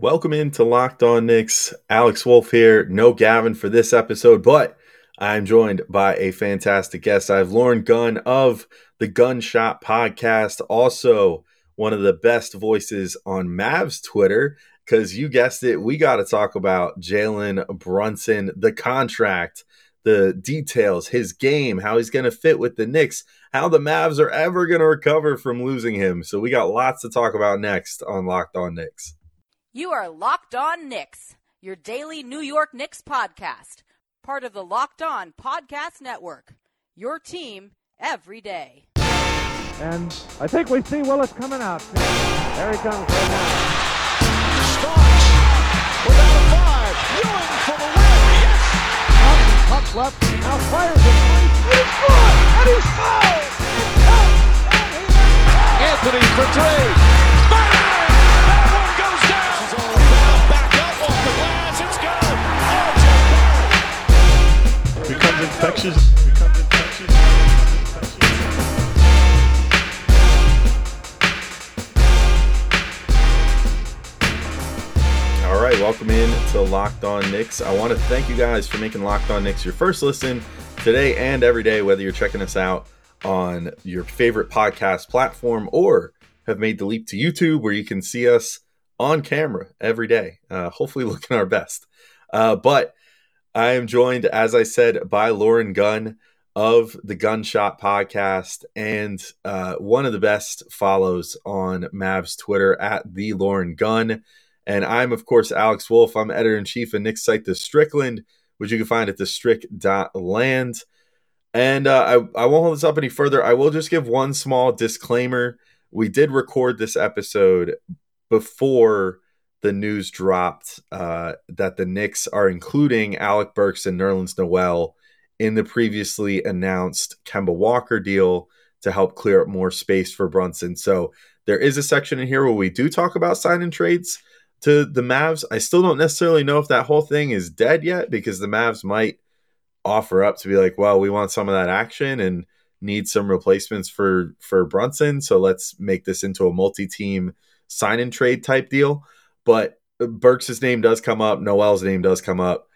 Welcome into Locked On Knicks. Alex Wolf here. No Gavin for this episode, but I'm joined by a fantastic guest. I have Lauren Gunn of the Gunshot Podcast, also one of the best voices on Mavs Twitter. Because you guessed it, we got to talk about Jalen Brunson, the contract, the details, his game, how he's going to fit with the Knicks, how the Mavs are ever going to recover from losing him. So we got lots to talk about next on Locked On Knicks. You are Locked On Knicks, your daily New York Knicks podcast, part of the Locked On Podcast Network. Your team every day. And I think we see Willis coming out. There he comes right now. Starks without a five. Ewing for the win. Yes. Puck left. Now fires it. And he's good. And he's fouled. It counts. And he is Anthony for three. Becomes infectious. Becomes infectious. All right, welcome in to Locked On Knicks. I want to thank you guys for making Locked On Knicks your first listen today and every day, whether you're checking us out on your favorite podcast platform or have made the leap to YouTube where you can see us on camera every day, uh, hopefully looking our best. Uh, but I am joined, as I said, by Lauren Gunn of the Gunshot Podcast and uh, one of the best follows on Mavs Twitter at the Lauren Gunn. And I'm, of course, Alex Wolf. I'm editor in chief of Knicks site, The Strickland, which you can find at thestrick.land. And uh, I, I won't hold this up any further. I will just give one small disclaimer. We did record this episode before the news dropped uh, that the Knicks are including Alec Burks and Nerlens Noel in the previously announced Kemba Walker deal to help clear up more space for Brunson. So there is a section in here where we do talk about sign and trades to the Mavs. I still don't necessarily know if that whole thing is dead yet because the Mavs might offer up to be like, well, we want some of that action and need some replacements for for Brunson, so let's make this into a multi-team sign and trade type deal. But Burks' name does come up, Noel's name does come up.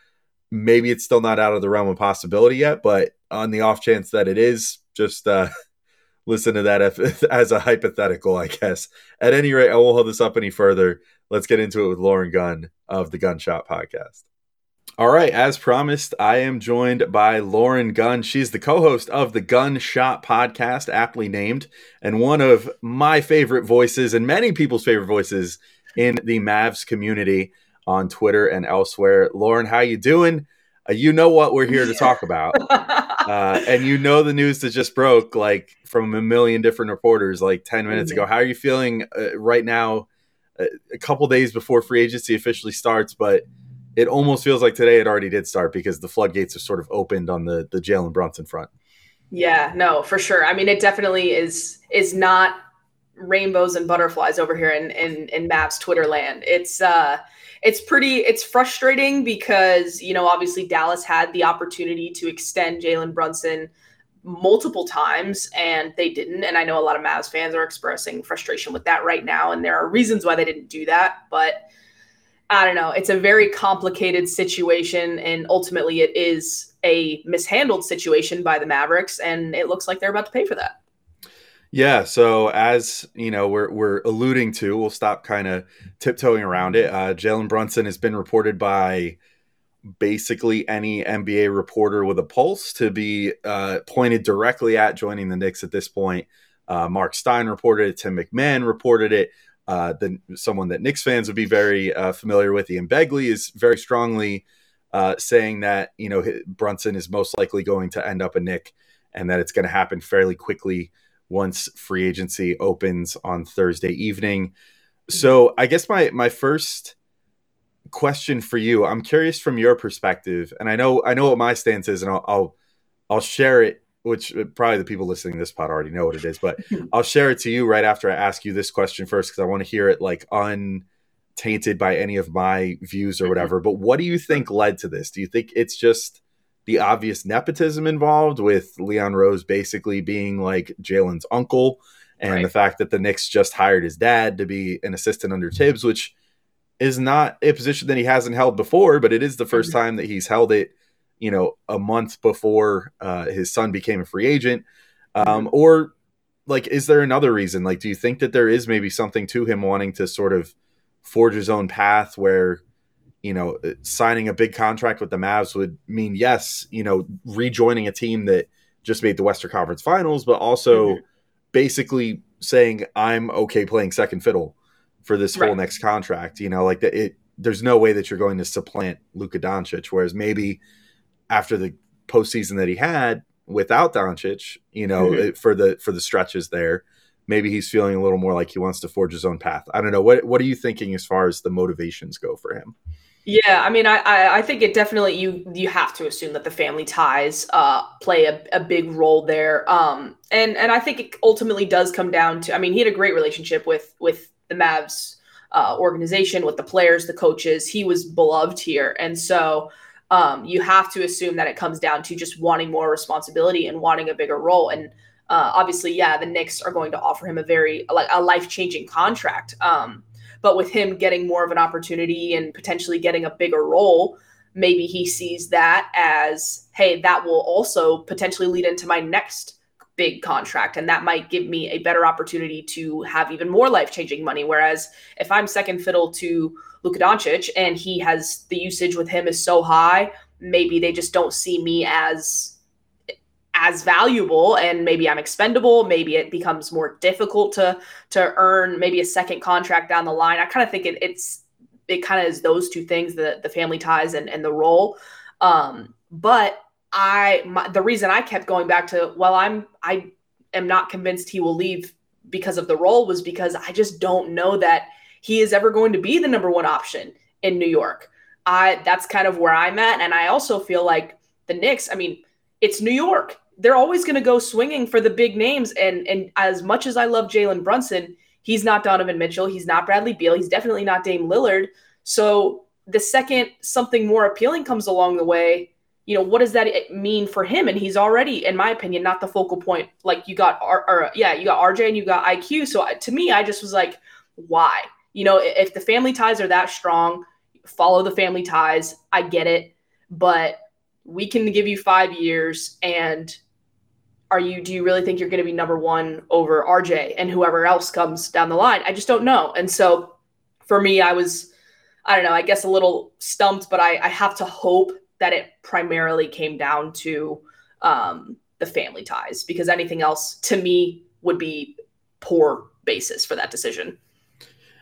Maybe it's still not out of the realm of possibility yet, but on the off chance that it is, just uh, listen to that as a hypothetical, I guess. At any rate, I won't hold this up any further. Let's get into it with Lauren Gunn of the Gunshot Podcast. All right, as promised, I am joined by Lauren Gunn. She's the co host of the Gunshot Podcast, aptly named, and one of my favorite voices and many people's favorite voices in the Mavs community on Twitter and elsewhere. Lauren, how you doing? Uh, you know what we're here to talk about, uh, and you know the news that just broke, like from a million different reporters, like ten minutes ago. How are you feeling uh, right now? Uh, a couple days before free agency officially starts, but it almost feels like today it already did start because the floodgates are sort of opened on the the Jalen Brunson front. Yeah, no, for sure. I mean, it definitely is is not rainbows and butterflies over here in in, in Mavs Twitter land. It's uh it's pretty it's frustrating because you know obviously Dallas had the opportunity to extend Jalen Brunson multiple times and they didn't and I know a lot of Mavs fans are expressing frustration with that right now and there are reasons why they didn't do that but I don't know it's a very complicated situation and ultimately it is a mishandled situation by the Mavericks and it looks like they're about to pay for that. Yeah, so as you know, we're we're alluding to, we'll stop kind of tiptoeing around it. Uh, Jalen Brunson has been reported by basically any NBA reporter with a pulse to be uh, pointed directly at joining the Knicks at this point. Uh, Marc Stein reported it. Tim McMahon reported it. Uh, the, someone that Knicks fans would be very uh, familiar with, Ian Begley, is very strongly uh, saying that you know Brunson is most likely going to end up a Knick, and that it's going to happen fairly quickly once free agency opens on Thursday evening. So I guess my my first question for you, I'm curious from your perspective, and I know I know what my stance is, and I'll I'll, I'll share it. Which uh, probably the people listening to this pod already know what it is, but I'll share it to you right after I ask you this question first because I want to hear it like untainted by any of my views or whatever. But what do you think led to this? Do you think it's just the obvious nepotism involved with Leon Rose basically being like Jalen's uncle, and Right. the fact that the Knicks just hired his dad to be an assistant under Thibs, which is not a position that he hasn't held before, but it is the 1st Mhm. time that he's held it, you know, a month before uh, his son became a free agent. Um, Or, like, is there another reason? Like, do you think that there is maybe something to him wanting to sort of forge his own path where, you know, uh, signing a big contract with the Mavs would mean, yes, you know, rejoining a team that just made the Western Conference Finals, but also Mhm. basically saying, I'm okay playing second fiddle for this whole Right. next contract. You know, like that it there's no way that you're going to supplant Luka Doncic. Whereas maybe after the postseason that he had without Doncic, you know, Mhm. it- for the for the stretches there, maybe he's feeling a little more like he wants to forge his own path. I don't know. What what are you thinking as far as the motivations go for him? Yeah, I mean, I, I, think it definitely you you have to assume that the family ties uh, play a, a big role there, um, and and I think it ultimately does come down to. I mean, he had a great relationship with with the Mavs uh, organization, with the players, the coaches. He was beloved here, and so um, you have to assume that it comes down to just wanting more responsibility and wanting a bigger role. And uh, obviously, yeah, the Knicks are going to offer him a very like a life changing contract. Um, but with him getting more of an opportunity and potentially getting a bigger role, maybe he sees that as, hey, that will also potentially lead into my next big contract. And that might give me a better opportunity to have even more life changing money. Whereas if I'm second fiddle to Luka Doncic and he has the usage with him is so high, maybe they just don't see me as as valuable and maybe I'm expendable maybe it becomes more difficult to to earn maybe a second contract down the line I kind of think it, it's it kind of is those two things the the family ties and and the role um but I my, the reason I kept going back to well I'm I am not convinced he will leave because of the role was because I just don't know that he is ever going to be the number one option in New York. I that's kind of where I'm at, and I also feel like the Knicks. I mean, it's New York. They're always going to go swinging for the big names, and and as much as I love Jalen Brunson, he's not Donovan Mitchell. He's not Bradley Beal. He's definitely not Dame Lillard. So the second something more appealing comes along the way, you know, what does that mean for him? And he's already, in my opinion, not the focal point. Like you got, R, or, yeah, you got RJ and you got IQ. So to me, I just was like, why? You know, if the family ties are that strong, follow the family ties. I get it, but we can give you five years and are you do you really think you're going to be number one over RJ and whoever else comes down the line? I just don't know. And so for me, I was I don't know, I guess a little stumped, but I, I have to hope that it primarily came down to um, the family ties because anything else to me would be poor basis for that decision.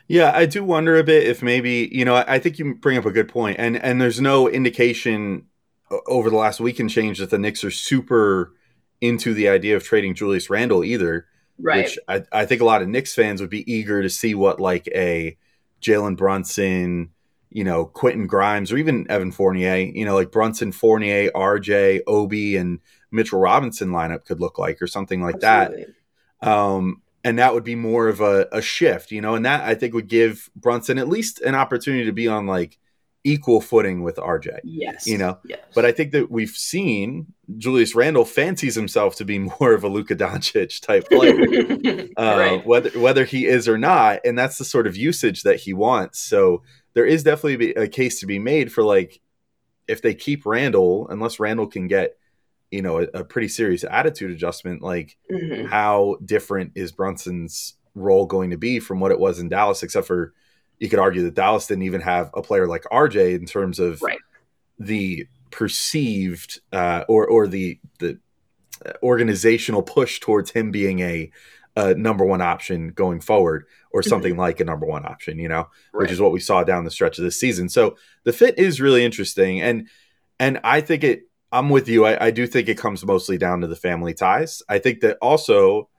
Yeah, I do wonder a bit if maybe you know. I think you bring up a good point, and and there's no indication over the last week and change that the Knicks are super into the idea of trading Julius Randle either. Right. Which I, I think a lot of Knicks fans would be eager to see what like a Jalen Brunson, you know, Quentin Grimes, or even Evan Fournier, you know, like Brunson, Fournier, RJ, Obi, and Mitchell Robinson lineup could look like, or something like Absolutely. that. Um, and that would be more of a, a shift, you know, and that I think would give Brunson at least an opportunity to be on like equal footing with RJ. Yes. You know, Yes. But I think that we've seen Julius Randle fancies himself to be more of a Luka Doncic type player, uh, right. whether whether he is or not, and that's the sort of usage that he wants. So there is definitely a case to be made for like if they keep Randle, unless Randle can get you know a, a pretty serious attitude adjustment, like Mhm. how different is Brunson's role going to be from what it was in Dallas, except for you could argue that Dallas didn't even have a player like RJ in terms of Right. the perceived uh, or or the the uh, organizational push towards him being a, a number one option going forward or something like a number one option, you know, which is what we saw down the stretch of this season. So the fit is really interesting, and and I think it. I'm with you. I, I do think it comes mostly down to the family ties. I think that also,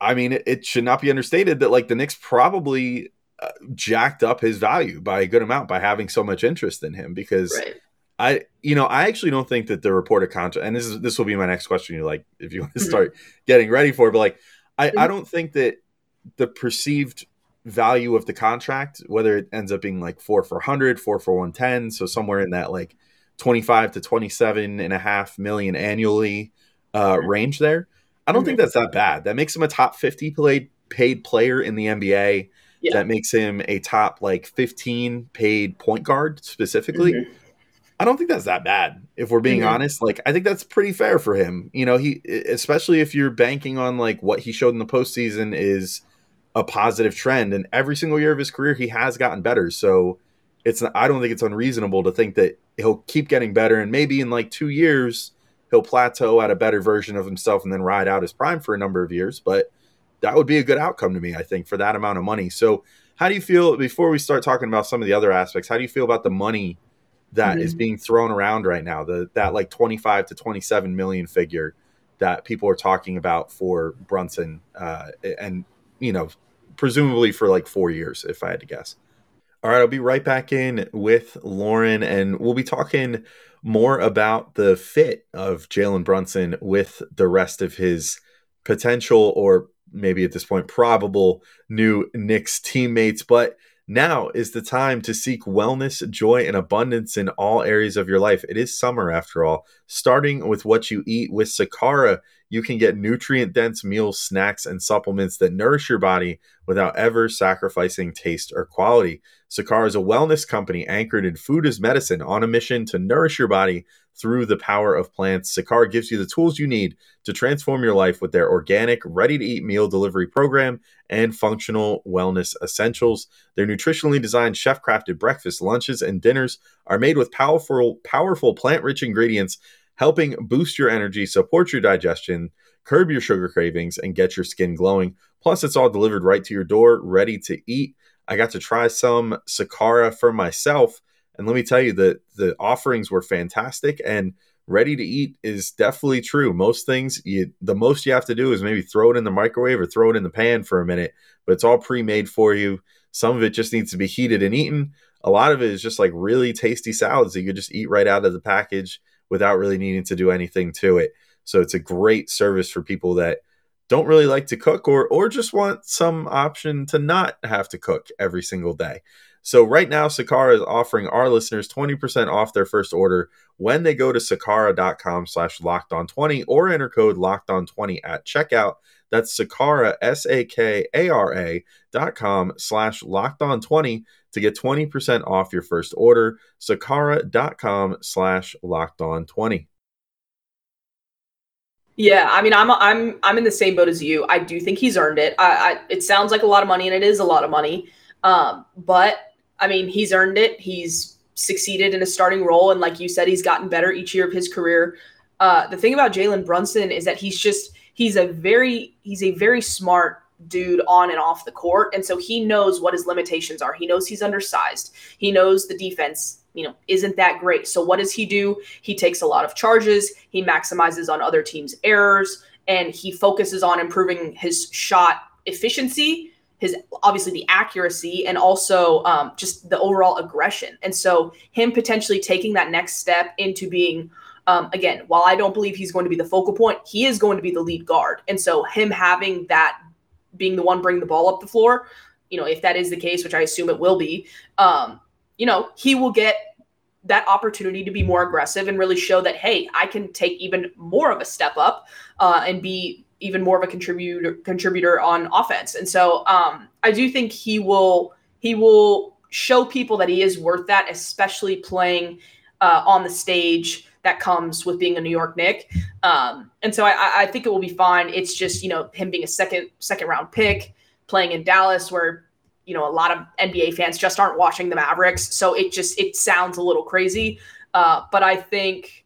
I mean, it, it should not be understated that like the Knicks probably uh, jacked up his value by a good amount by having so much interest in him because Right. I, you know, I actually don't think that the reported contract, and this is this will be my next question. You like, if you want to Mhm. start getting ready for, it, but like, I, I Mhm. don't think that the perceived value of the contract, whether it ends up being like four for 100, four for 110, so somewhere in that like 25 to 27 and a half million annually uh, range there, I don't think that's that bad. That makes him a top 50 played, paid player in the NBA. Yeah. that makes him a top like 15 paid point guard specifically. Mhm. I don't think that's that bad if we're being Mhm. honest. Like I think that's pretty fair for him. You know, he especially if you're banking on like what he showed in the postseason is a positive trend and every single year of his career he has gotten better. So it's I don't think it's unreasonable to think that he'll keep getting better and maybe in like 2 years he'll plateau at a better version of himself and then ride out his prime for a number of years, but that would be a good outcome to me, I think, for that amount of money. So, how do you feel before we start talking about some of the other aspects? How do you feel about the money that is Mhm. being thrown around right now? The that like 25 to 27 million figure that people are talking about for Brunson uh, and you know, presumably for like 4 years if I had to guess. All right, I'll be right back in with Lauren, and we'll be talking more about the fit of Jalen Brunson with the rest of his potential, or maybe at this point, probable new Knicks teammates. But now is the time to seek wellness, joy, and abundance in all areas of your life. It is summer, after all. Starting with what you eat with Sakara, you can get nutrient dense meals, snacks, and supplements that nourish your body without ever sacrificing taste or quality. Sakara is a wellness company anchored in food as medicine on a mission to nourish your body through the power of plants. Sakara gives you the tools you need to transform your life with their organic, ready to eat meal delivery program and functional wellness essentials. Their nutritionally designed chef crafted breakfast, lunches, and dinners are made with powerful, powerful plant rich ingredients, helping boost your energy, support your digestion, curb your sugar cravings, and get your skin glowing. Plus, it's all delivered right to your door, ready to eat. I got to try some Sakara for myself. And let me tell you that the offerings were fantastic and ready to eat is definitely true. Most things you the most you have to do is maybe throw it in the microwave or throw it in the pan for a minute, but it's all pre-made for you. Some of it just needs to be heated and eaten. A lot of it is just like really tasty salads that you just eat right out of the package without really needing to do anything to it. So it's a great service for people that don't really like to cook or or just want some option to not have to cook every single day. So right now Sakara is offering our listeners 20% off their first order when they go to sakara.com slash locked on 20 or enter code locked on 20 at checkout. That's Sakara, S A K A R A dot com slash locked on 20 to get 20% off your first order. Sakara.com slash locked on 20. Yeah, I mean, I'm I'm I'm in the same boat as you. I do think he's earned it. I, I it sounds like a lot of money, and it is a lot of money. Um, but I mean, he's earned it. He's succeeded in a starting role, and like you said, he's gotten better each year of his career. Uh, the thing about Jalen Brunson is that he's just he's a very he's a very smart dude on and off the court, and so he knows what his limitations are. He knows he's undersized. He knows the defense you know isn't that great. So what does he do? He takes a lot of charges. He maximizes on other teams' errors, and he focuses on improving his shot efficiency his obviously the accuracy and also um, just the overall aggression. And so him potentially taking that next step into being um, again, while I don't believe he's going to be the focal point, he is going to be the lead guard. And so him having that being the one bringing the ball up the floor, you know, if that is the case, which I assume it will be, um, you know, he will get that opportunity to be more aggressive and really show that hey, I can take even more of a step up uh, and be even more of a contributor contributor on offense. And so um, I do think he will he will show people that he is worth that, especially playing uh, on the stage that comes with being a New York Knick. Um, and so I, I think it will be fine. It's just you know him being a second second round pick, playing in Dallas, where you know a lot of NBA fans just aren't watching the Mavericks. So it just it sounds a little crazy. Uh, but I think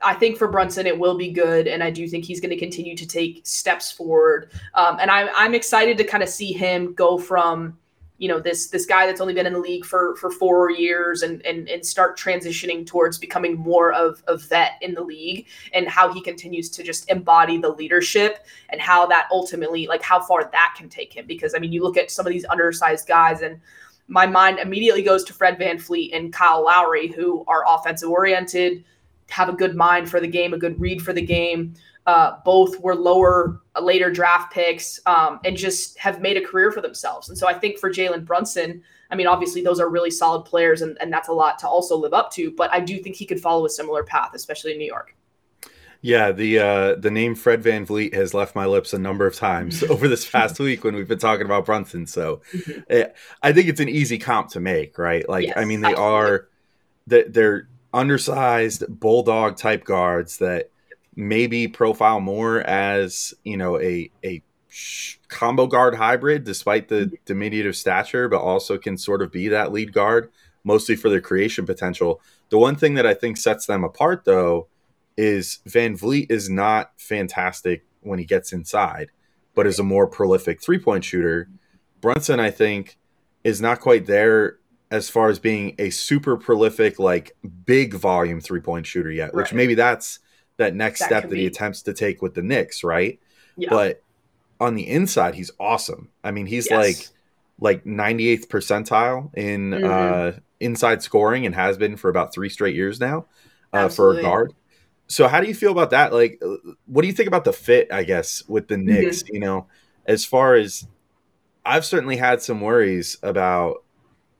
I think for Brunson it will be good, and I do think he's going to continue to take steps forward. Um, and I'm I'm excited to kind of see him go from you know this this guy that's only been in the league for for four years and and and start transitioning towards becoming more of a vet in the league and how he continues to just embody the leadership and how that ultimately like how far that can take him because I mean you look at some of these undersized guys and my mind immediately goes to Fred VanVleet and Kyle Lowry who are offensive oriented have a good mind for the game, a good read for the game. Uh, both were lower, uh, later draft picks, um, and just have made a career for themselves. And so I think for Jalen Brunson, I mean, obviously those are really solid players, and, and that's a lot to also live up to. But I do think he could follow a similar path, especially in New York. Yeah, the uh, the name Fred VanVleet has left my lips a number of times over this past week when we've been talking about Brunson. So eh, I think it's an easy comp to make, right? Like, I mean, they absolutely. are they're undersized bulldog type guards that maybe profile more as you know a a combo guard hybrid, despite the mm-hmm. diminutive stature, but also can sort of be that lead guard, mostly for their creation potential. The one thing that I think sets them apart, though is VanVleet is not fantastic when he gets inside, but is a more prolific three point shooter. Brunson, I think, is not quite there as far as being a super prolific, like big volume three point shooter yet, which maybe that's that next That step that he attempts to take with the Knicks, right? Yeah. But on the inside, he's awesome. I mean, he's Yes. like like 98th percentile in Mhm. uh, inside scoring and has been for about three straight years now uh, for a guard. So how do you feel about that? Like, uh, what do you think about the fit? I guess with the Knicks, you know, as far as I've certainly had some worries about.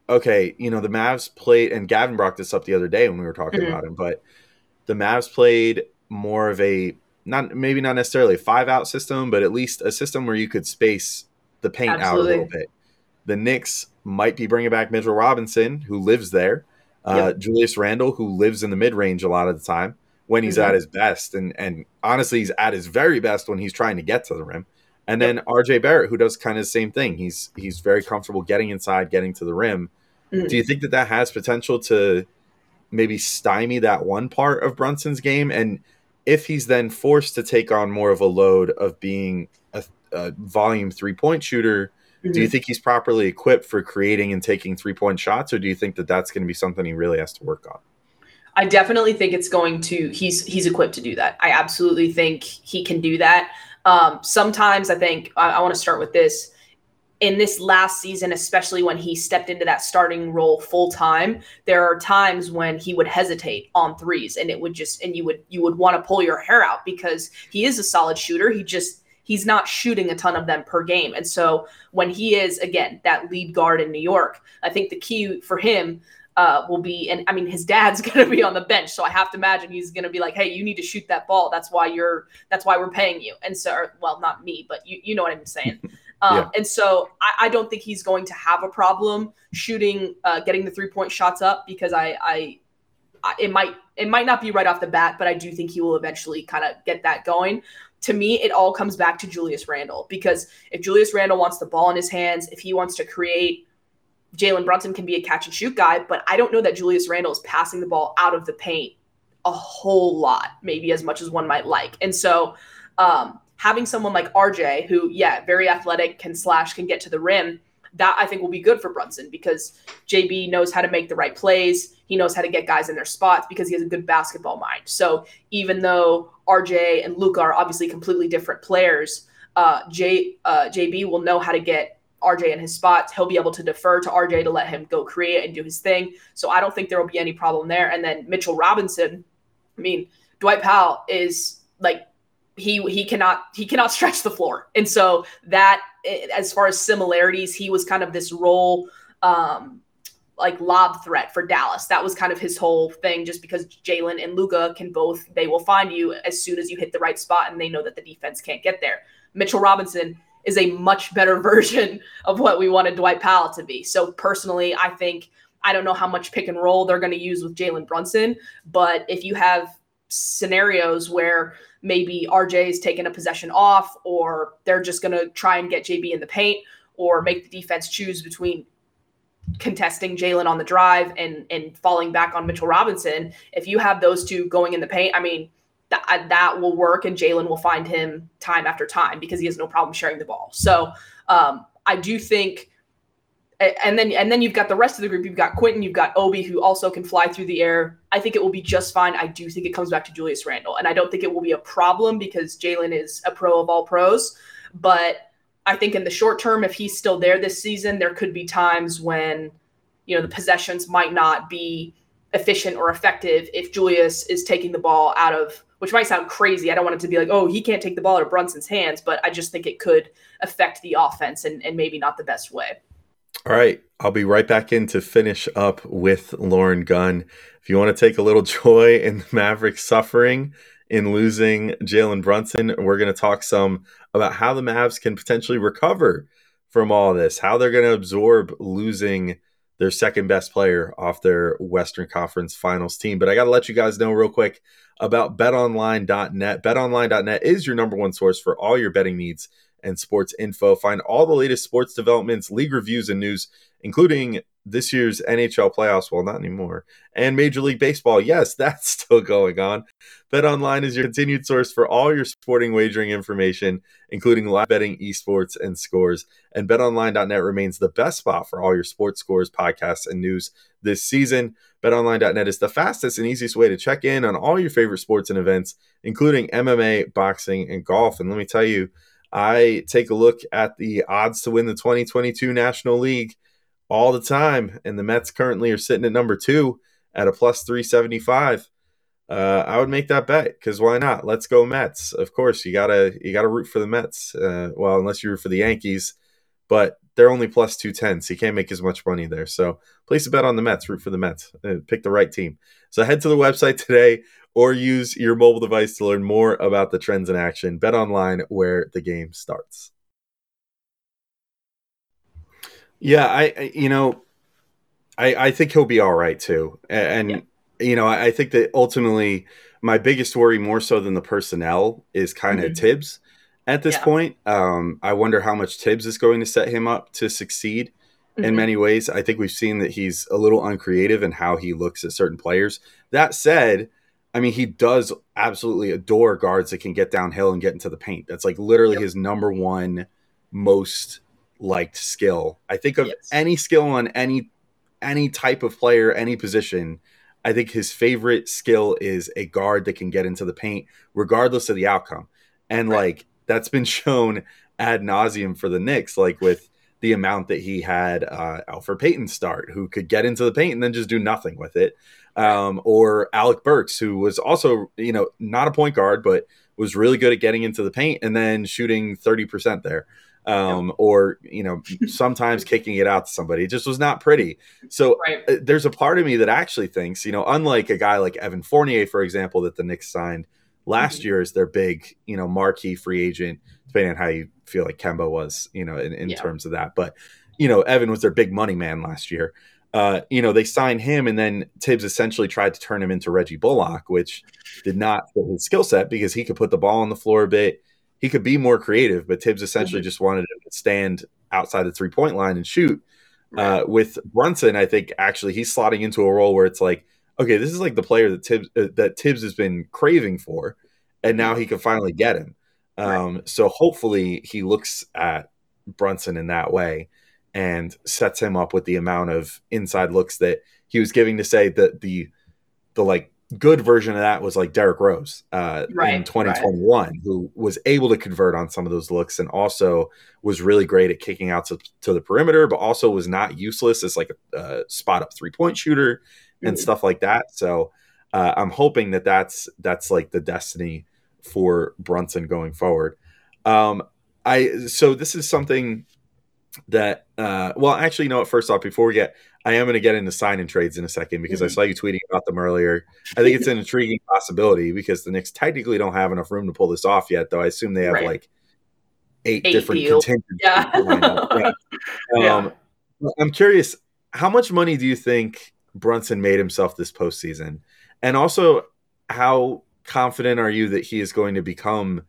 Okay, you know the Mavs played, and Gavin brought this up the other day when we were talking Mhm. about him. But the Mavs played more of a not maybe not necessarily a five out system, but at least a system where you could space the paint out a little bit. The Knicks might be bringing back Mitchell Robinson, who lives there. Uh, Julius Randle, who lives in the mid range a lot of the time when he's Mhm. at his best, and and honestly, he's at his very best when he's trying to get to the rim. And then R.J. Barrett, who does kind of the same thing. He's he's very comfortable getting inside, getting to the rim. Mhm. Do you think that that has potential to maybe stymie that one part of Brunson's game? And if he's then forced to take on more of a load of being a, a volume three point shooter, do you Mhm. think he's properly equipped for creating and taking three point shots, or do you think that that's going to be something he really has to work on? I definitely think it's going to he's he's equipped to do that. I absolutely think he can do that. Um, sometimes I think I, I want to start with this. In this last season, especially when he stepped into that starting role full time, there are times when he would hesitate on threes, and it would just and you would you would want to pull your hair out because he is a solid shooter. He just he's not shooting a ton of them per game, and so when he is again that lead guard in New York, I think the key for him uh, will be, and I mean, his dad's going to be on the bench, so I have to imagine he's going to be like, "Hey, you need to shoot that ball. That's why you're. That's why we're paying you." And so, or, well, not me, but you, you know what I'm saying. Um, Yeah. And so, I, I don't think he's going to have a problem shooting, uh, getting the three point shots up because I, I, I, it might, it might not be right off the bat, but I do think he will eventually kind of get that going. To me, it all comes back to Julius Randle because if Julius Randle wants the ball in his hands, if he wants to create Jalen Brunson can be a catch and shoot guy, but I don't know that Julius Randle is passing the ball out of the paint a whole lot, maybe as much as one might like. And so, um, having someone like RJ, who, yeah, very athletic, can slash, can get to the rim, that I think will be good for Brunson because JB knows how to make the right plays. He knows how to get guys in their spots because he has a good basketball mind. So even though RJ and Luka are obviously completely different players, uh, J, uh, JB will know how to get RJ in his spots. He'll be able to defer to RJ to let him go create and do his thing. So I don't think there will be any problem there. And then Mitchell Robinson, I mean, Dwight Powell is like he he cannot he cannot stretch the floor. And so that eh, as far as similarities, he was kind of this role um like lob threat for Dallas. That was kind of his whole thing, just because Jalen and Luka can both, they will find you as soon as you hit the right spot and they know that the defense can't get there. Mitchell Robinson is a much better version of what we wanted Dwight Powell to be. So personally, I think I don't know how much pick and roll they're going to use with Jalen Brunson, but if you have scenarios where maybe RJ is taking a possession off, or they're just going to try and get JB in the paint, or make the defense choose between contesting Jalen on the drive and and falling back on Mitchell Robinson. If you have those two going in the paint, I mean that that will work, and Jalen will find him time after time because he has no problem sharing the ball. So um, I do think, and then and then you've got the rest of the group. You've got Quentin, you've got Obi, who also can fly through the air. I think it will be just fine. I do think it comes back to Julius Randle, and I don't think it will be a problem because Jalen is a pro of all pros. But I think in the short term, if he's still there this season, there could be times when you know the possessions might not be efficient or effective if Julius is taking the ball out of which might sound crazy. I don't want it to be like, oh, he can't take the ball out of Brunson's hands, but I just think it could affect the offense and, and maybe not the best way. All right. I'll be right back in to finish up with Lauren Gunn. If you want to take a little joy in the Mavericks suffering in losing Jalen Brunson. We're going to talk some about how the Mavs can potentially recover from all this, how they're going to absorb losing their second best player off their Western Conference Finals team. But I got to let you guys know real quick about betonline.net. Betonline.net is your number one source for all your betting needs and sports info. Find all the latest sports developments, league reviews, and news, including this year's NHL playoffs. Well, not anymore. And Major League Baseball. Yes, that's still going on. Bet Online is your continued source for all your sporting wagering information, including live betting, esports, and scores. And betonline.net remains the best spot for all your sports scores, podcasts, and news this season. BetOnline.net is the fastest and easiest way to check in on all your favorite sports and events, including MMA, boxing, and golf. And let me tell you, I take a look at the odds to win the 2022 National League all the time, and the Mets currently are sitting at number two at a plus 375. Uh, I would make that bet because why not? Let's go Mets. Of course, you gotta you gotta root for the Mets. Uh, well, unless you root for the Yankees, but they're only plus two ten, so you can't make as much money there. So place a bet on the Mets. Root for the Mets. Uh, pick the right team. So head to the website today or use your mobile device to learn more about the trends in action. Bet online where the game starts. Yeah, I you know, I I think he'll be all right too, and yeah. you know I think that ultimately my biggest worry more so than the personnel is kind of mm-hmm. Thibs at this yeah. point. Um, I wonder how much Thibs is going to set him up to succeed mm-hmm. in many ways. I think we've seen that he's a little uncreative in how he looks at certain players. That said, I mean, he does absolutely adore guards that can get downhill and get into the paint. That's like literally yep. his number one most liked skill. I think of yes. any skill on any any type of player, any position. I think his favorite skill is a guard that can get into the paint, regardless of the outcome. And right. like that's been shown ad nauseum for the Knicks, like with the amount that he had uh, Elfrid Payton start, who could get into the paint and then just do nothing with it, um, or Alec Burks, who was also you know not a point guard but was really good at getting into the paint and then shooting thirty percent there um, yeah. or you know sometimes kicking it out to somebody. It just was not pretty. So right. uh, there's a part of me that actually thinks, you know, unlike a guy like Evan Fournier, for example, that the Knicks signed last mm-hmm. year as their big, you know, marquee free agent, depending on how you feel like Kemba was, you know, in, in yeah. terms of that. But you know, Evan was their big money man last year. Uh, you know, they signed him, and then Thibs essentially tried to turn him into Reggie Bullock, which did not fit his skill set because he could put the ball on the floor a bit he could be more creative, but Thibs essentially mm-hmm. just wanted him to stand outside the three point line and shoot. Right. Uh, with Brunson, I think actually he's slotting into a role where it's like, okay, this is like the player that Thibs uh, that Thibs has been craving for, and now he can finally get him. Um, right. So hopefully he looks at Brunson in that way and sets him up with the amount of inside looks that he was giving to say that the the like good version of that was like Derrick Rose uh, right, in 2021, right. who was able to convert on some of those looks and also was really great at kicking out to, to the perimeter, but also was not useless as like a, a spot up three point shooter and stuff like that. So uh, I'm hoping that that's that's like the destiny for Brunson going forward. Um, I so this is something that uh, well actually you know what first off before we get I am going to get into sign and trades in a second because mm-hmm. I saw you tweeting about them earlier. I think it's an intriguing possibility because the Knicks technically don't have enough room to pull this off yet, though. I assume they have right. like eight, eight different contingent. Yeah. yeah. Um, yeah. I'm curious, how much money do you think Brunson made himself this postseason? And also, how confident are you that he is going to become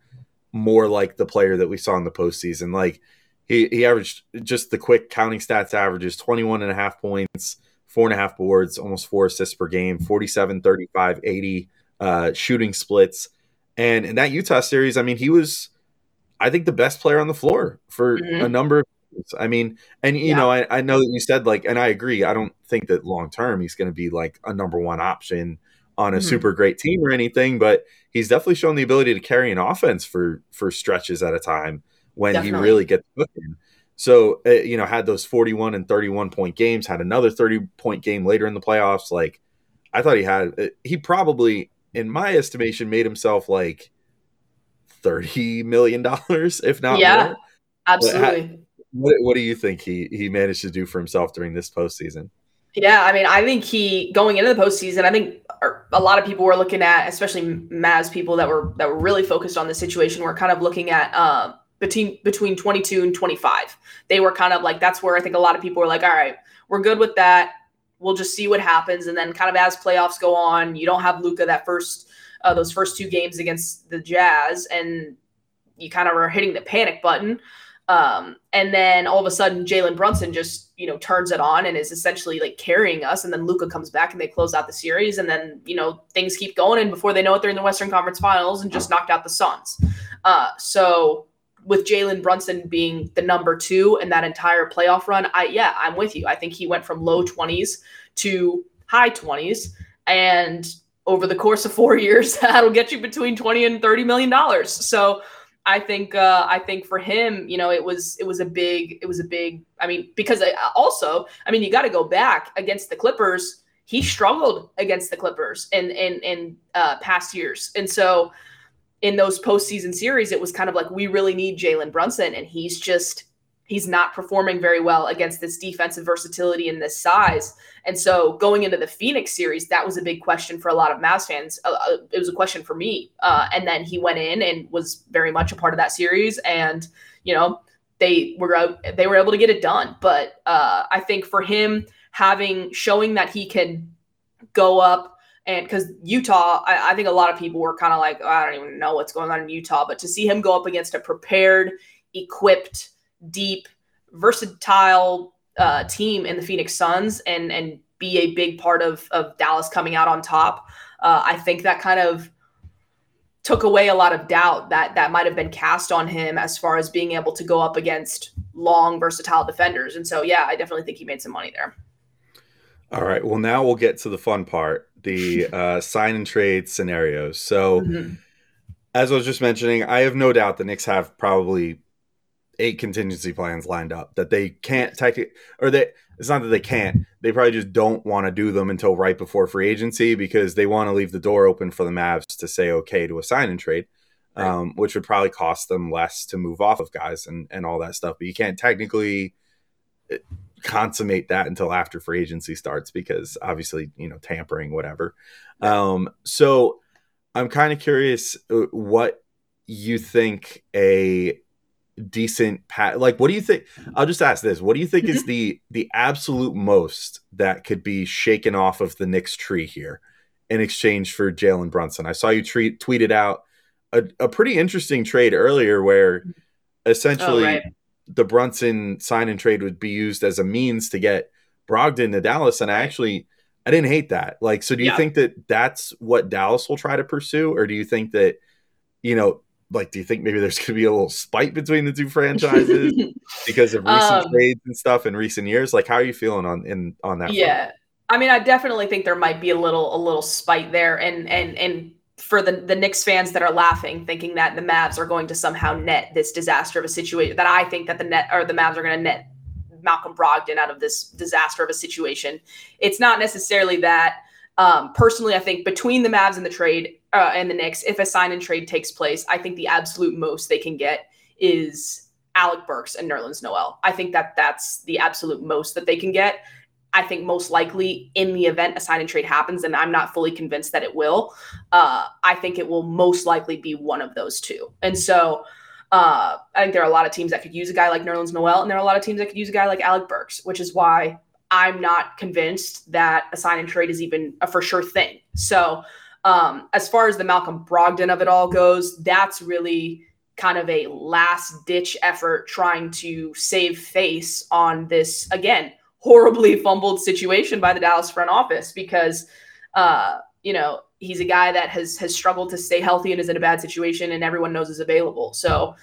more like the player that we saw in the postseason? Like, he, he averaged just the quick counting stats averages 21 and a half points, four and a half boards, almost four assists per game, 47, 35, 80 uh, shooting splits. And in that Utah series, I mean, he was, I think, the best player on the floor for mm-hmm. a number of I mean, and you yeah. know, I, I know that you said like, and I agree. I don't think that long term he's going to be like a number one option on a mm-hmm. super great team or anything, but he's definitely shown the ability to carry an offense for for stretches at a time when Definitely. he really gets cooking. So, uh, you know, had those 41 and 31 point games, had another 30 point game later in the playoffs. Like, I thought he had, uh, he probably, in my estimation, made himself like $30 million, if not yeah, more. absolutely. What, what do you think he, he managed to do for himself during this postseason? Yeah, I mean, I think he, going into the postseason, I think, a lot of people were looking at, especially Mavs people that were that were really focused on the situation, were kind of looking at um, between between 22 and 25. They were kind of like that's where I think a lot of people were like, all right, we're good with that. We'll just see what happens, and then kind of as playoffs go on, you don't have Luka that first uh, those first two games against the Jazz, and you kind of are hitting the panic button. Um, and then all of a sudden, Jalen Brunson just you know turns it on and is essentially like carrying us. And then Luka comes back and they close out the series. And then you know things keep going, and before they know it, they're in the Western Conference Finals and just knocked out the Suns. Uh, so with Jalen Brunson being the number two in that entire playoff run, I yeah, I'm with you. I think he went from low 20s to high 20s, and over the course of four years, that'll get you between 20 and 30 million dollars. So I think uh, I think for him, you know, it was it was a big it was a big. I mean, because I, also, I mean, you got to go back against the Clippers. He struggled against the Clippers in in in uh, past years, and so in those postseason series, it was kind of like we really need Jalen Brunson, and he's just he's not performing very well against this defensive versatility and this size. And so going into the Phoenix series, that was a big question for a lot of Mavs fans. Uh, uh, it was a question for me. Uh, and then he went in and was very much a part of that series. And, you know, they were they were able to get it done. But uh, I think for him having showing that he can go up and because Utah, I, I, think a lot of people were kind of like, oh, I don't even know what's going on in Utah. But to see him go up against a prepared, equipped, deep, versatile uh, team in the Phoenix Suns and and be a big part of of Dallas coming out on top. Uh, I think that kind of took away a lot of doubt that that might have been cast on him as far as being able to go up against long, versatile defenders. And so, yeah, I definitely think he made some money there. All right. Well, now we'll get to the fun part the uh, sign and trade scenarios. So, mm-hmm. as I was just mentioning, I have no doubt the Knicks have probably eight contingency plans lined up that they can't take or that it's not that they can't they probably just don't want to do them until right before free agency because they want to leave the door open for the Mavs to say okay to a sign and trade right. um, which would probably cost them less to move off of guys and, and all that stuff but you can't technically uh, consummate that until after free agency starts because obviously you know tampering whatever um, so i'm kind of curious uh, what you think a decent pat like what do you think i'll just ask this what do you think is mm-hmm. the the absolute most that could be shaken off of the Knicks tree here in exchange for Jalen Brunson i saw you tweet tweeted out a, a pretty interesting trade earlier where essentially oh, right. the Brunson sign and trade would be used as a means to get Brogdon to Dallas and I actually I didn't hate that like so do you yeah. think that that's what Dallas will try to pursue or do you think that you know like do you think maybe there's going to be a little spite between the two franchises because of recent um, trades and stuff in recent years? Like how are you feeling on in on that yeah. Front? i mean i definitely think there might be a little a little spite there and and and for the the Knicks fans that are laughing thinking that the Mavs are going to somehow net this disaster of a situation that I think that the net or the Mavs are going to net Malcolm Brogdon out of this disaster of a situation. It's not necessarily that um, personally, I think between the Mavs and the trade uh, and the Knicks, if a sign and trade takes place, I think the absolute most they can get is Alec Burks and Nerlens Noel. I think that that's the absolute most that they can get. I think most likely in the event a sign and trade happens, and I'm not fully convinced that it will. Uh, I think it will most likely be one of those two. And so uh, I think there are a lot of teams that could use a guy like Nerlens Noel, and there are a lot of teams that could use a guy like Alec Burks, which is why I'm not convinced that a sign and trade is even a for sure thing. So, um, as far as the Malcolm Brogdon of it all goes, that's really kind of a last ditch effort trying to save face on this, again, horribly fumbled situation by the Dallas front office because, uh, you know, he's a guy that has has struggled to stay healthy and is in a bad situation, and everyone knows is available. So,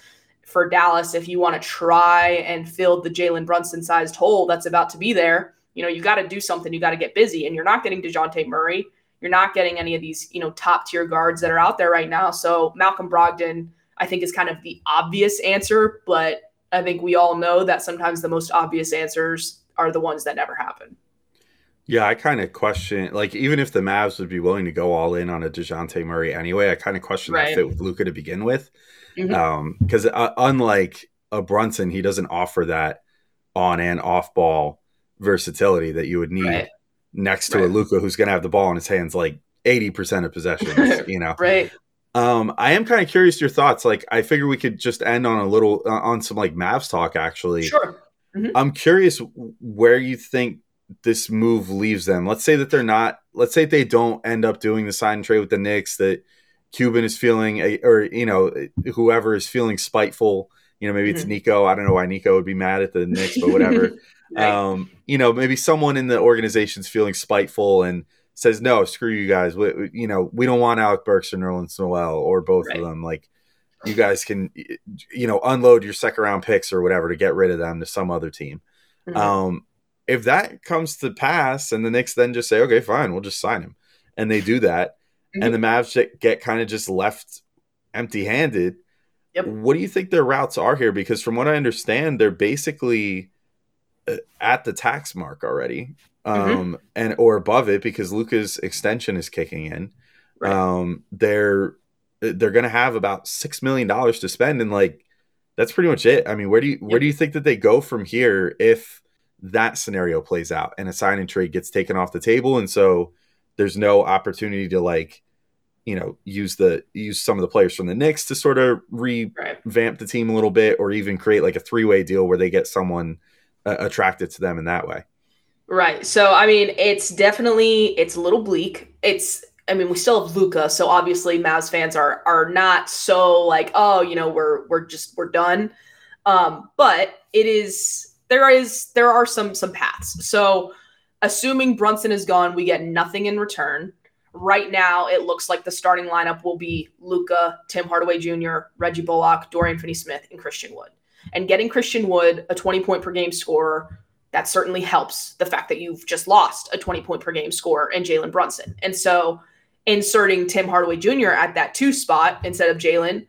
for Dallas, if you want to try and fill the Jalen Brunson sized hole that's about to be there, you know, you got to do something. You got to get busy. And you're not getting DeJounte Murray. You're not getting any of these, you know, top tier guards that are out there right now. So Malcolm Brogdon, I think, is kind of the obvious answer. But I think we all know that sometimes the most obvious answers are the ones that never happen. Yeah, I kind of question, like, even if the Mavs would be willing to go all in on a DeJounte Murray anyway, I kind of question right. that fit with Luka to begin with. Because mm-hmm. um, uh, unlike a Brunson, he doesn't offer that on and off ball versatility that you would need right. next to right. a Luka who's going to have the ball in his hands like eighty percent of possessions. you know, Right. Um, I am kind of curious your thoughts. Like, I figure we could just end on a little uh, on some like Mavs talk. Actually, Sure. I'm curious where you think this move leaves them. Let's say that they're not. Let's say they don't end up doing the sign and trade with the Knicks. That Cuban is feeling, a, or you know, whoever is feeling spiteful. You know, maybe it's Mhm. Nico. I don't know why Nico would be mad at the Knicks, but whatever. Right. um, you know, maybe someone in the organization's feeling spiteful and says, "No, screw you guys. We, we- you know, we don't want Alec Burks or Nerlens Noel or both Right. of them. Like, you guys can, you know, unload your second round picks or whatever to get rid of them to some other team." Mhm. Um, if that comes to pass, and the Knicks then just say, "Okay, fine, we'll just sign him," and they do that, Mhm. and the Mavs get- get kind of just left empty handed. Yep. What do you think their routes are here? Because from what I understand, they're basically uh, at the tax mark already, Mm-hmm. um, and or above it because Luka's extension is kicking in. Right. Um, they're they're going to have about six million dollars to spend, and like that's pretty much it. I mean, where do you where Yep. do you think that they go from here if that scenario plays out and a sign and trade gets taken off the table, and so there's no opportunity to like you know use the use some of the players from the Knicks to sort of revamp the team a little bit, or even create like a three way deal where they get someone uh, attracted to them in that way. Right. So I mean, it's definitely it's a little bleak. It's I mean, we still have Luka, so obviously Mavs fans are are not so like, oh, you know, we're we're just we're done. Um, but it is there is there are some some paths. So assuming Brunson is gone, we get nothing in return. Right now, it looks like the starting lineup will be Luka, Tim Hardaway Jr., Reggie Bullock, Dorian Finney-Smith, and Christian Wood. And getting Christian Wood, a 20 point per game scorer, that certainly helps the fact that you've just lost a 20 point per game scorer in Jalen Brunson. And so inserting Tim Hardaway Jr. at that two spot instead of Jalen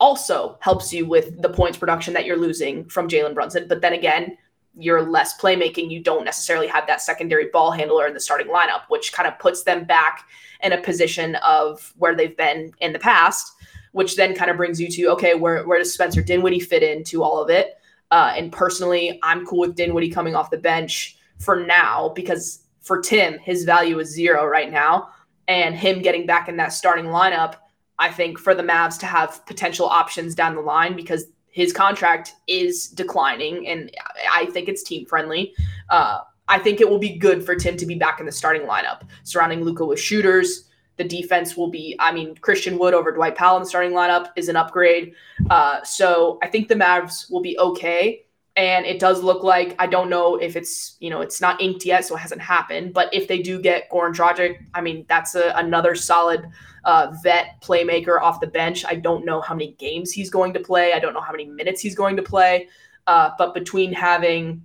also helps you with the points production that you're losing from Jalen Brunson. But then again, you're less playmaking. You don't necessarily have that secondary ball handler in the starting lineup, which kind of puts them back in a position of where they've been in the past, which then kind of brings you to okay, where, where does Spencer Dinwiddie fit into all of it? Uh, and personally, I'm cool with Dinwiddie coming off the bench for now because for Tim, his value is zero right now. And him getting back in that starting lineup, I think for the Mavs to have potential options down the line because his contract is declining and I think it's team friendly. Uh, I think it will be good for Tim to be back in the starting lineup, surrounding Luka with shooters. The defense will be, I mean, Christian Wood over Dwight Powell in the starting lineup is an upgrade. Uh, so I think the Mavs will be okay. And it does look like I don't know if it's you know it's not inked yet, so it hasn't happened. But if they do get Goran Dragic, I mean that's a, another solid uh, vet playmaker off the bench. I don't know how many games he's going to play. I don't know how many minutes he's going to play. Uh, but between having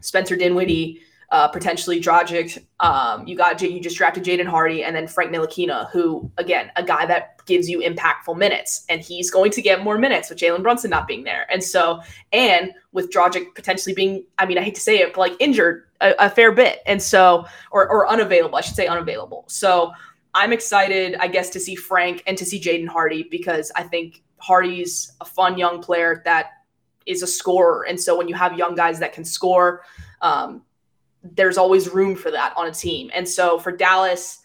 Spencer Dinwiddie, uh, potentially Dragic, um, you got you just drafted Jaden Hardy, and then Frank Ntilikina, who again a guy that gives you impactful minutes, and he's going to get more minutes with Jalen Brunson not being there, and so and with Dragic potentially being, I mean, I hate to say it, but like injured a, a fair bit, and so or or unavailable, I should say unavailable. So I'm excited, I guess, to see Frank and to see Jaden Hardy because I think Hardy's a fun young player that is a scorer, and so when you have young guys that can score. Um, there's always room for that on a team. And so for Dallas,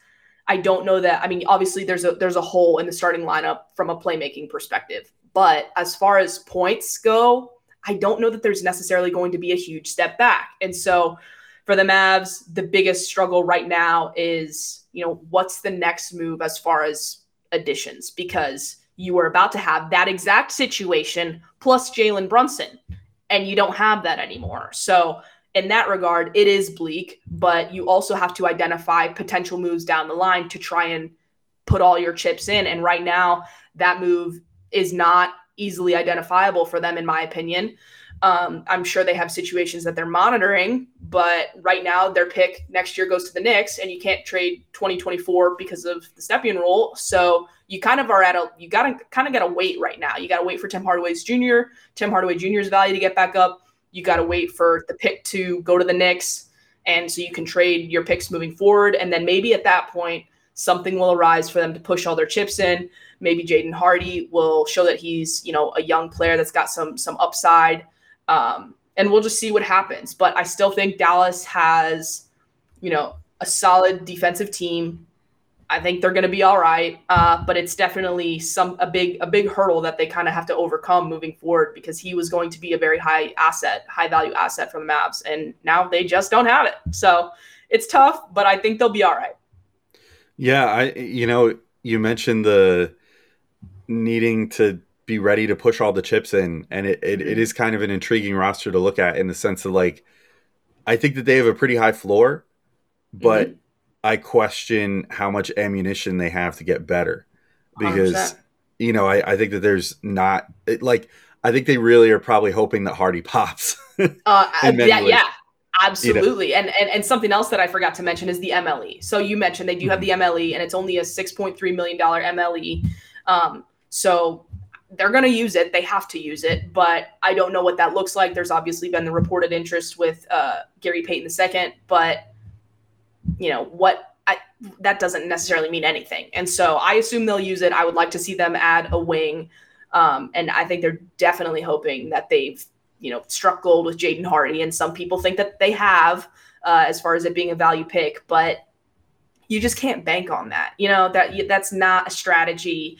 I don't know that. I mean, obviously there's a there's a hole in the starting lineup from a playmaking perspective. But as far as points go, I don't know that there's necessarily going to be a huge step back. And so for the Mavs, the biggest struggle right now is, you know, what's the next move as far as additions? Because you were about to have that exact situation plus Jalen Brunson, and you don't have that anymore. So in that regard, it is bleak, but you also have to identify potential moves down the line to try and put all your chips in. And right now, that move is not easily identifiable for them, in my opinion. Um, I'm sure they have situations that they're monitoring, but right now their pick next year goes to the Knicks, and you can't trade 2024 because of the Stepien rule. So you kind of are at a you gotta kind of gotta wait right now. You gotta wait for Tim Hardaway's Jr. Tim Hardaway Jr.'s value to get back up you got to wait for the pick to go to the Knicks. And so you can trade your picks moving forward. And then maybe at that point, something will arise for them to push all their chips in. Maybe Jaden Hardy will show that he's, you know, a young player that's got some some upside. Um, and we'll just see what happens. But I still think Dallas has, you know, a solid defensive team. I think they're going to be all right, uh, but it's definitely some a big a big hurdle that they kind of have to overcome moving forward because he was going to be a very high asset, high value asset for the Mavs, and now they just don't have it. So it's tough, but I think they'll be all right. Yeah, I you know you mentioned the needing to be ready to push all the chips in, and it, it, it is kind of an intriguing roster to look at in the sense of like I think that they have a pretty high floor, but mm-hmm. I question how much ammunition they have to get better because 100%. you know I, I think that there's not it, like I think they really are probably hoping that Hardy pops. uh, yeah, yeah, absolutely. You know? and, and and something else that I forgot to mention is the MLE. So you mentioned they do have the MLE, mm-hmm. and it's only a six point three million dollar MLE. Um, so they're going to use it. They have to use it, but I don't know what that looks like. There's obviously been the reported interest with uh, Gary Payton II, but you know what I, that doesn't necessarily mean anything. And so I assume they'll use it. I would like to see them add a wing. Um, and I think they're definitely hoping that they've, you know, struck gold with Jaden Hardy. And some people think that they have, uh, as far as it being a value pick, but you just can't bank on that. You know, that that's not a strategy.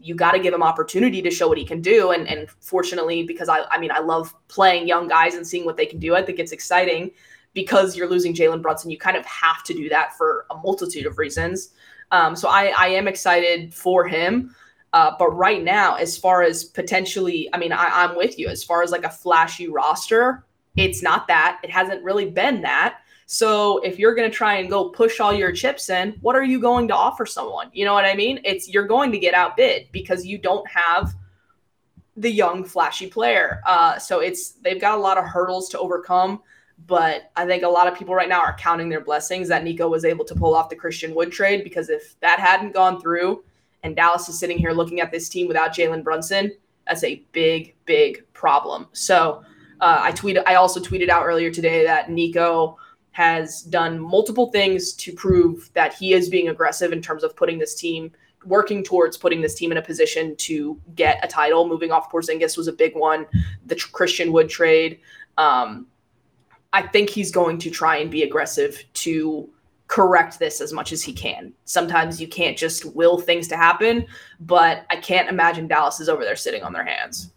You got to give him opportunity to show what he can do. And, and fortunately, because I, I mean, I love playing young guys and seeing what they can do. I think it's exciting because you're losing Jalen Brunson, you kind of have to do that for a multitude of reasons. Um, so I, I am excited for him. Uh, but right now, as far as potentially, I mean, I, I'm with you. As far as like a flashy roster, it's not that. It hasn't really been that. So if you're going to try and go push all your chips in, what are you going to offer someone? You know what I mean? It's you're going to get outbid because you don't have the young flashy player. Uh, so it's they've got a lot of hurdles to overcome. But I think a lot of people right now are counting their blessings that Nico was able to pull off the Christian Wood trade because if that hadn't gone through and Dallas is sitting here looking at this team without Jalen Brunson, that's a big, big problem. So uh, I tweeted, I also tweeted out earlier today that Nico has done multiple things to prove that he is being aggressive in terms of putting this team working towards putting this team in a position to get a title. Moving off Porzingis was a big one. The Christian Wood trade, um, I think he's going to try and be aggressive to correct this as much as he can. Sometimes you can't just will things to happen, but I can't imagine Dallas is over there sitting on their hands.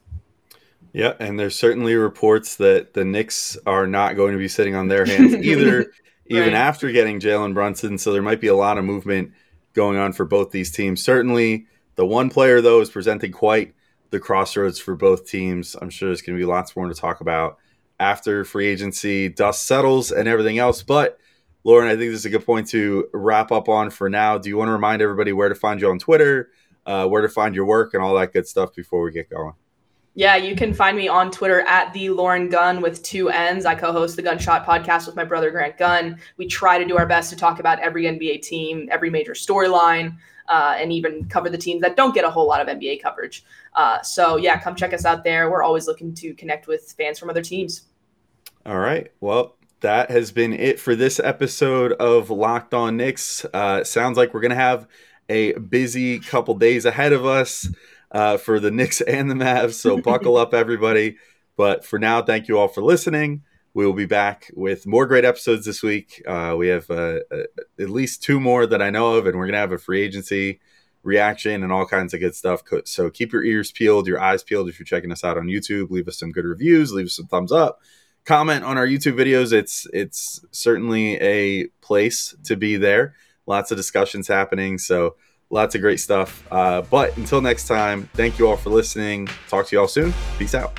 Yeah, and there's certainly reports that the Knicks are not going to be sitting on their hands either, even right. after getting Jalen Brunson. So there might be a lot of movement going on for both these teams. Certainly, the one player, though, is presenting quite the crossroads for both teams. I'm sure there's going to be lots more to talk about after free agency dust settles and everything else. But Lauren, I think this is a good point to wrap up on for now. Do you want to remind everybody where to find you on Twitter, uh, where to find your work, and all that good stuff before we get going? Yeah, you can find me on Twitter at the Lauren Gunn with two N's. I co-host the Gunshot podcast with my brother Grant Gunn. We try to do our best to talk about every NBA team, every major storyline, uh, and even cover the teams that don't get a whole lot of NBA coverage. Uh, so yeah, come check us out there. We're always looking to connect with fans from other teams. All right. Well, that has been it for this episode of Locked On Knicks. Uh, sounds like we're to have a busy couple days ahead of us uh, for the Knicks and the Mavs. So buckle up, everybody. But for now, thank you all for listening. We will be back with more great episodes this week. Uh, we have uh, uh, at least two more that I know of, and we're going to have a free agency reaction and all kinds of good stuff. So keep your ears peeled, your eyes peeled if you're checking us out on YouTube. Leave us some good reviews, leave us some thumbs up comment on our YouTube videos. It's it's certainly a place to be there. Lots of discussions happening, so lots of great stuff. Uh, but until next time, thank you all for listening. Talk to you all soon. Peace out.